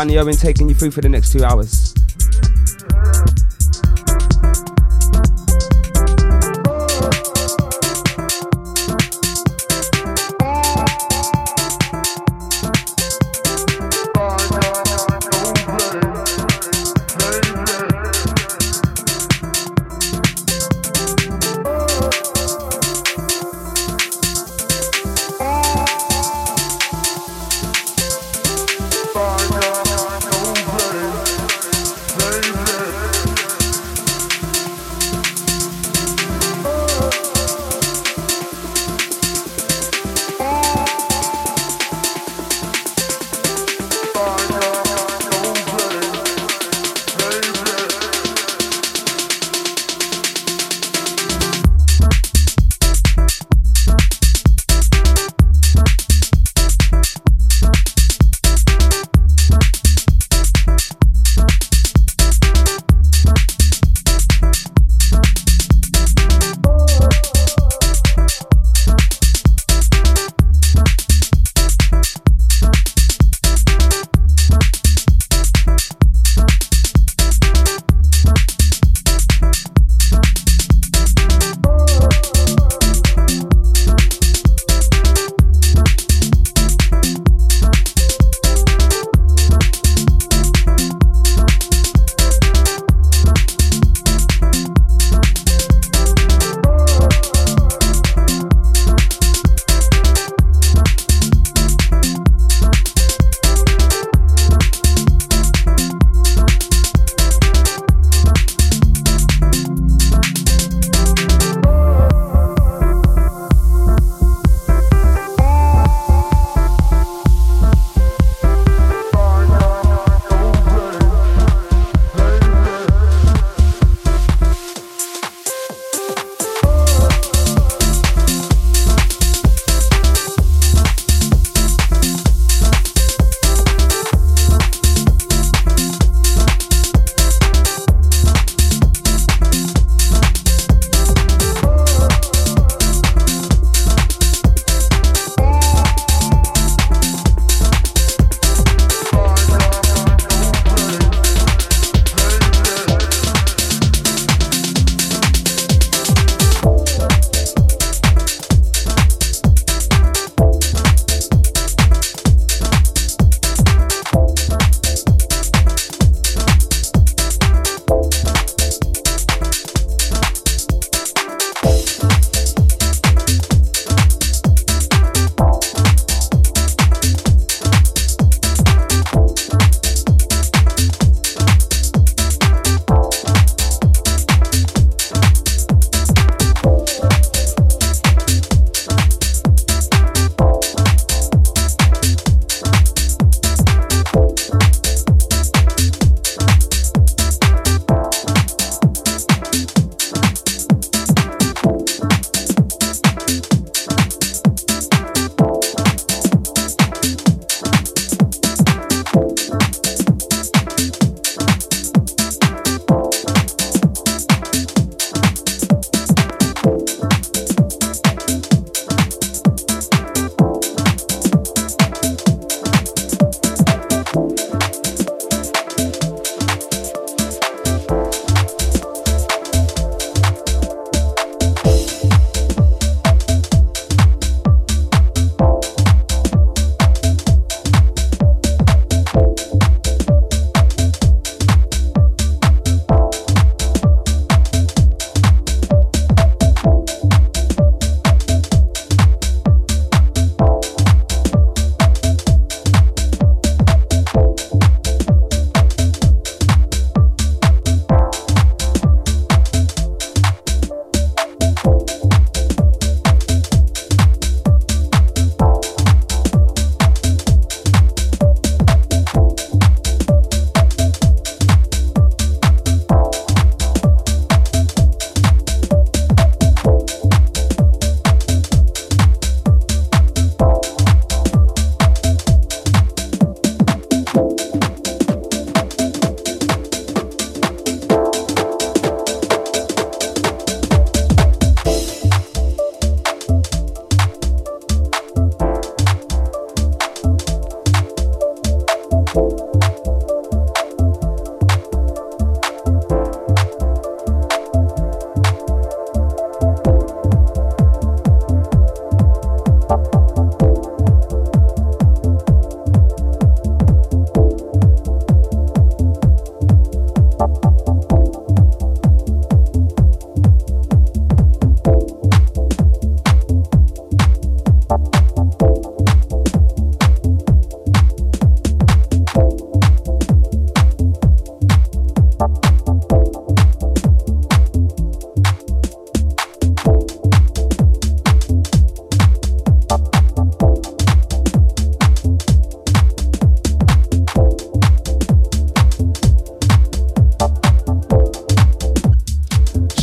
Danny Owen, taking you through for the next two hours.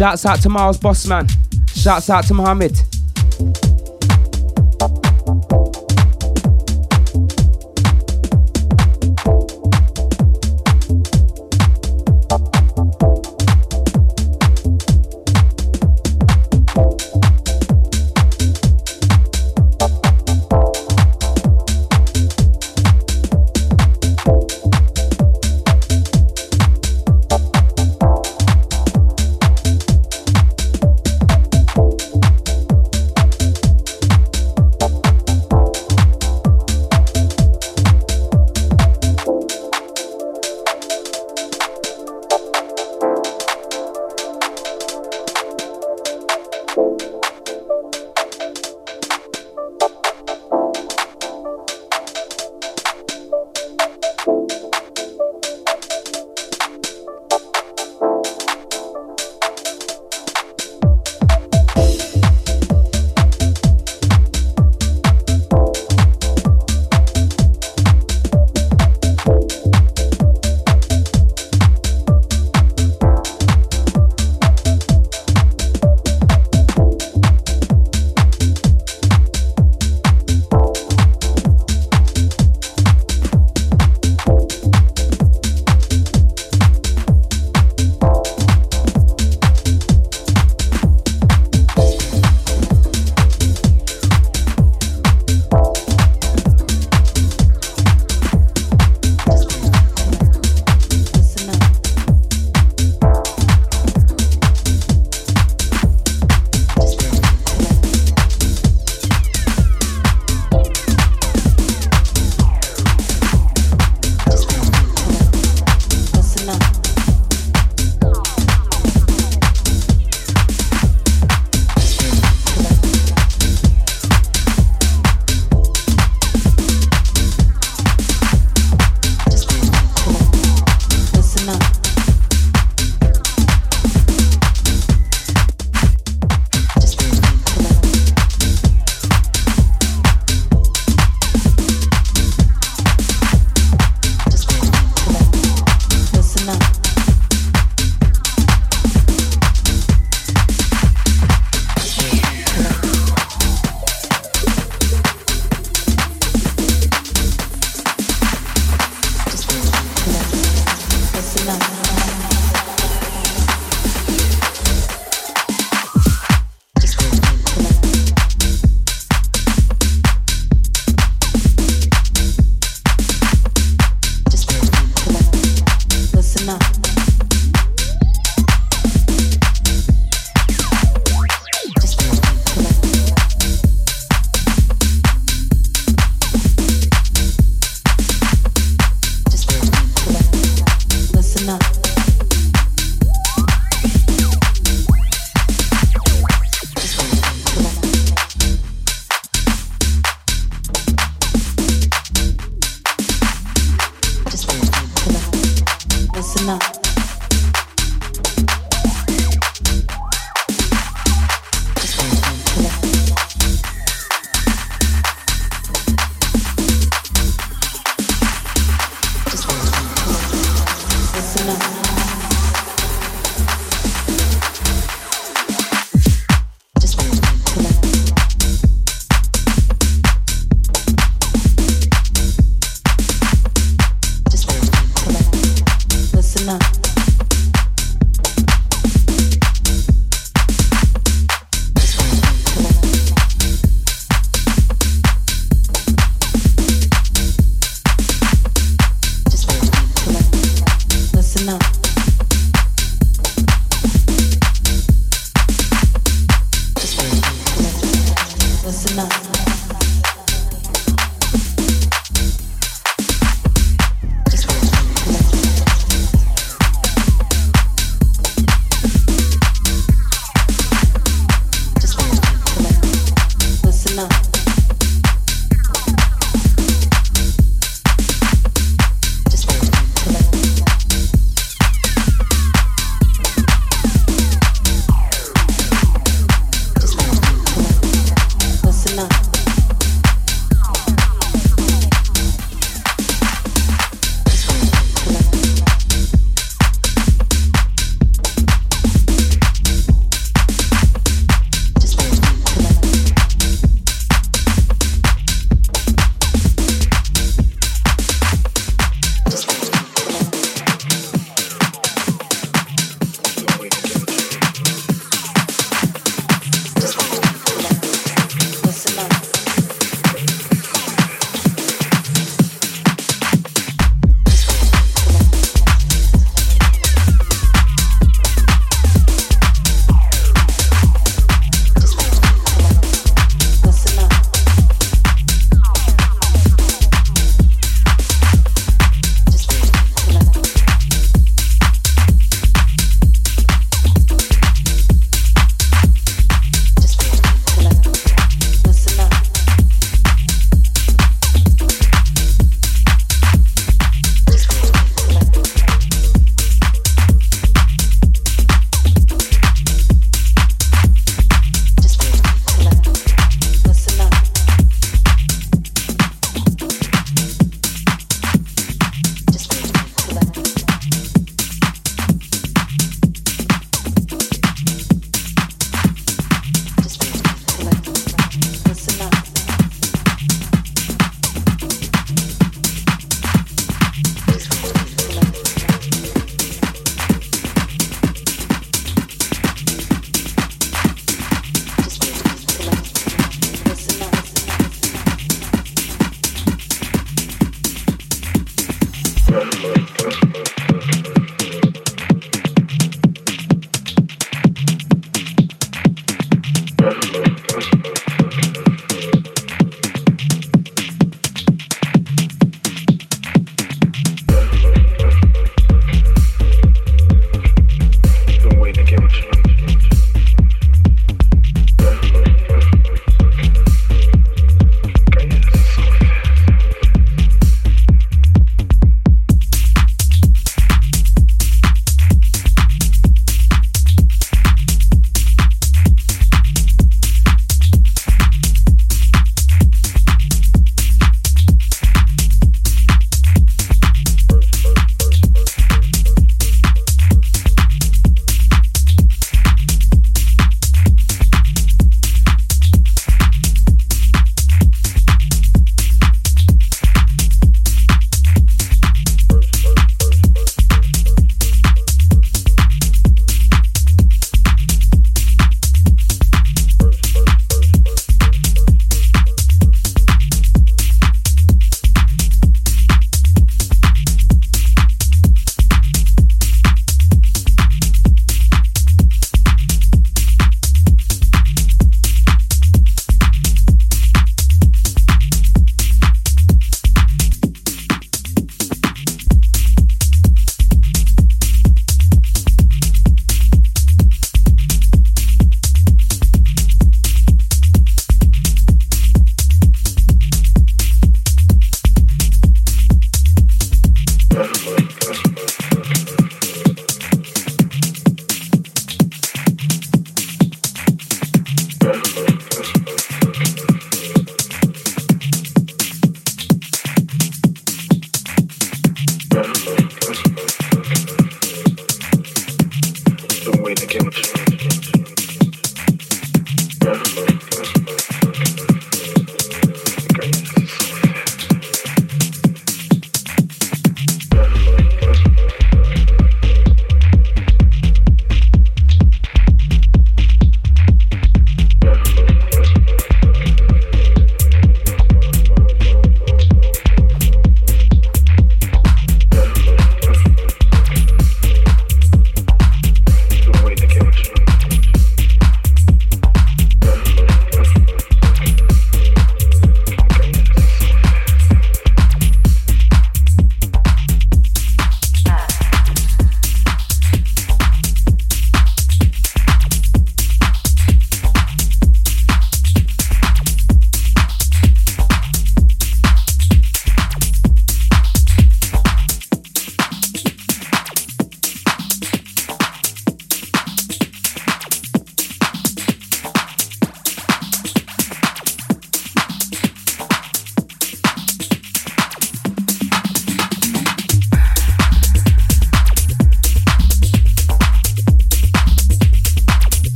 Shouts out to Miles Bossman. Shouts out to Mohammed.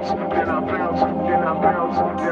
bounce, then I bounce, then I bounce, I bounce.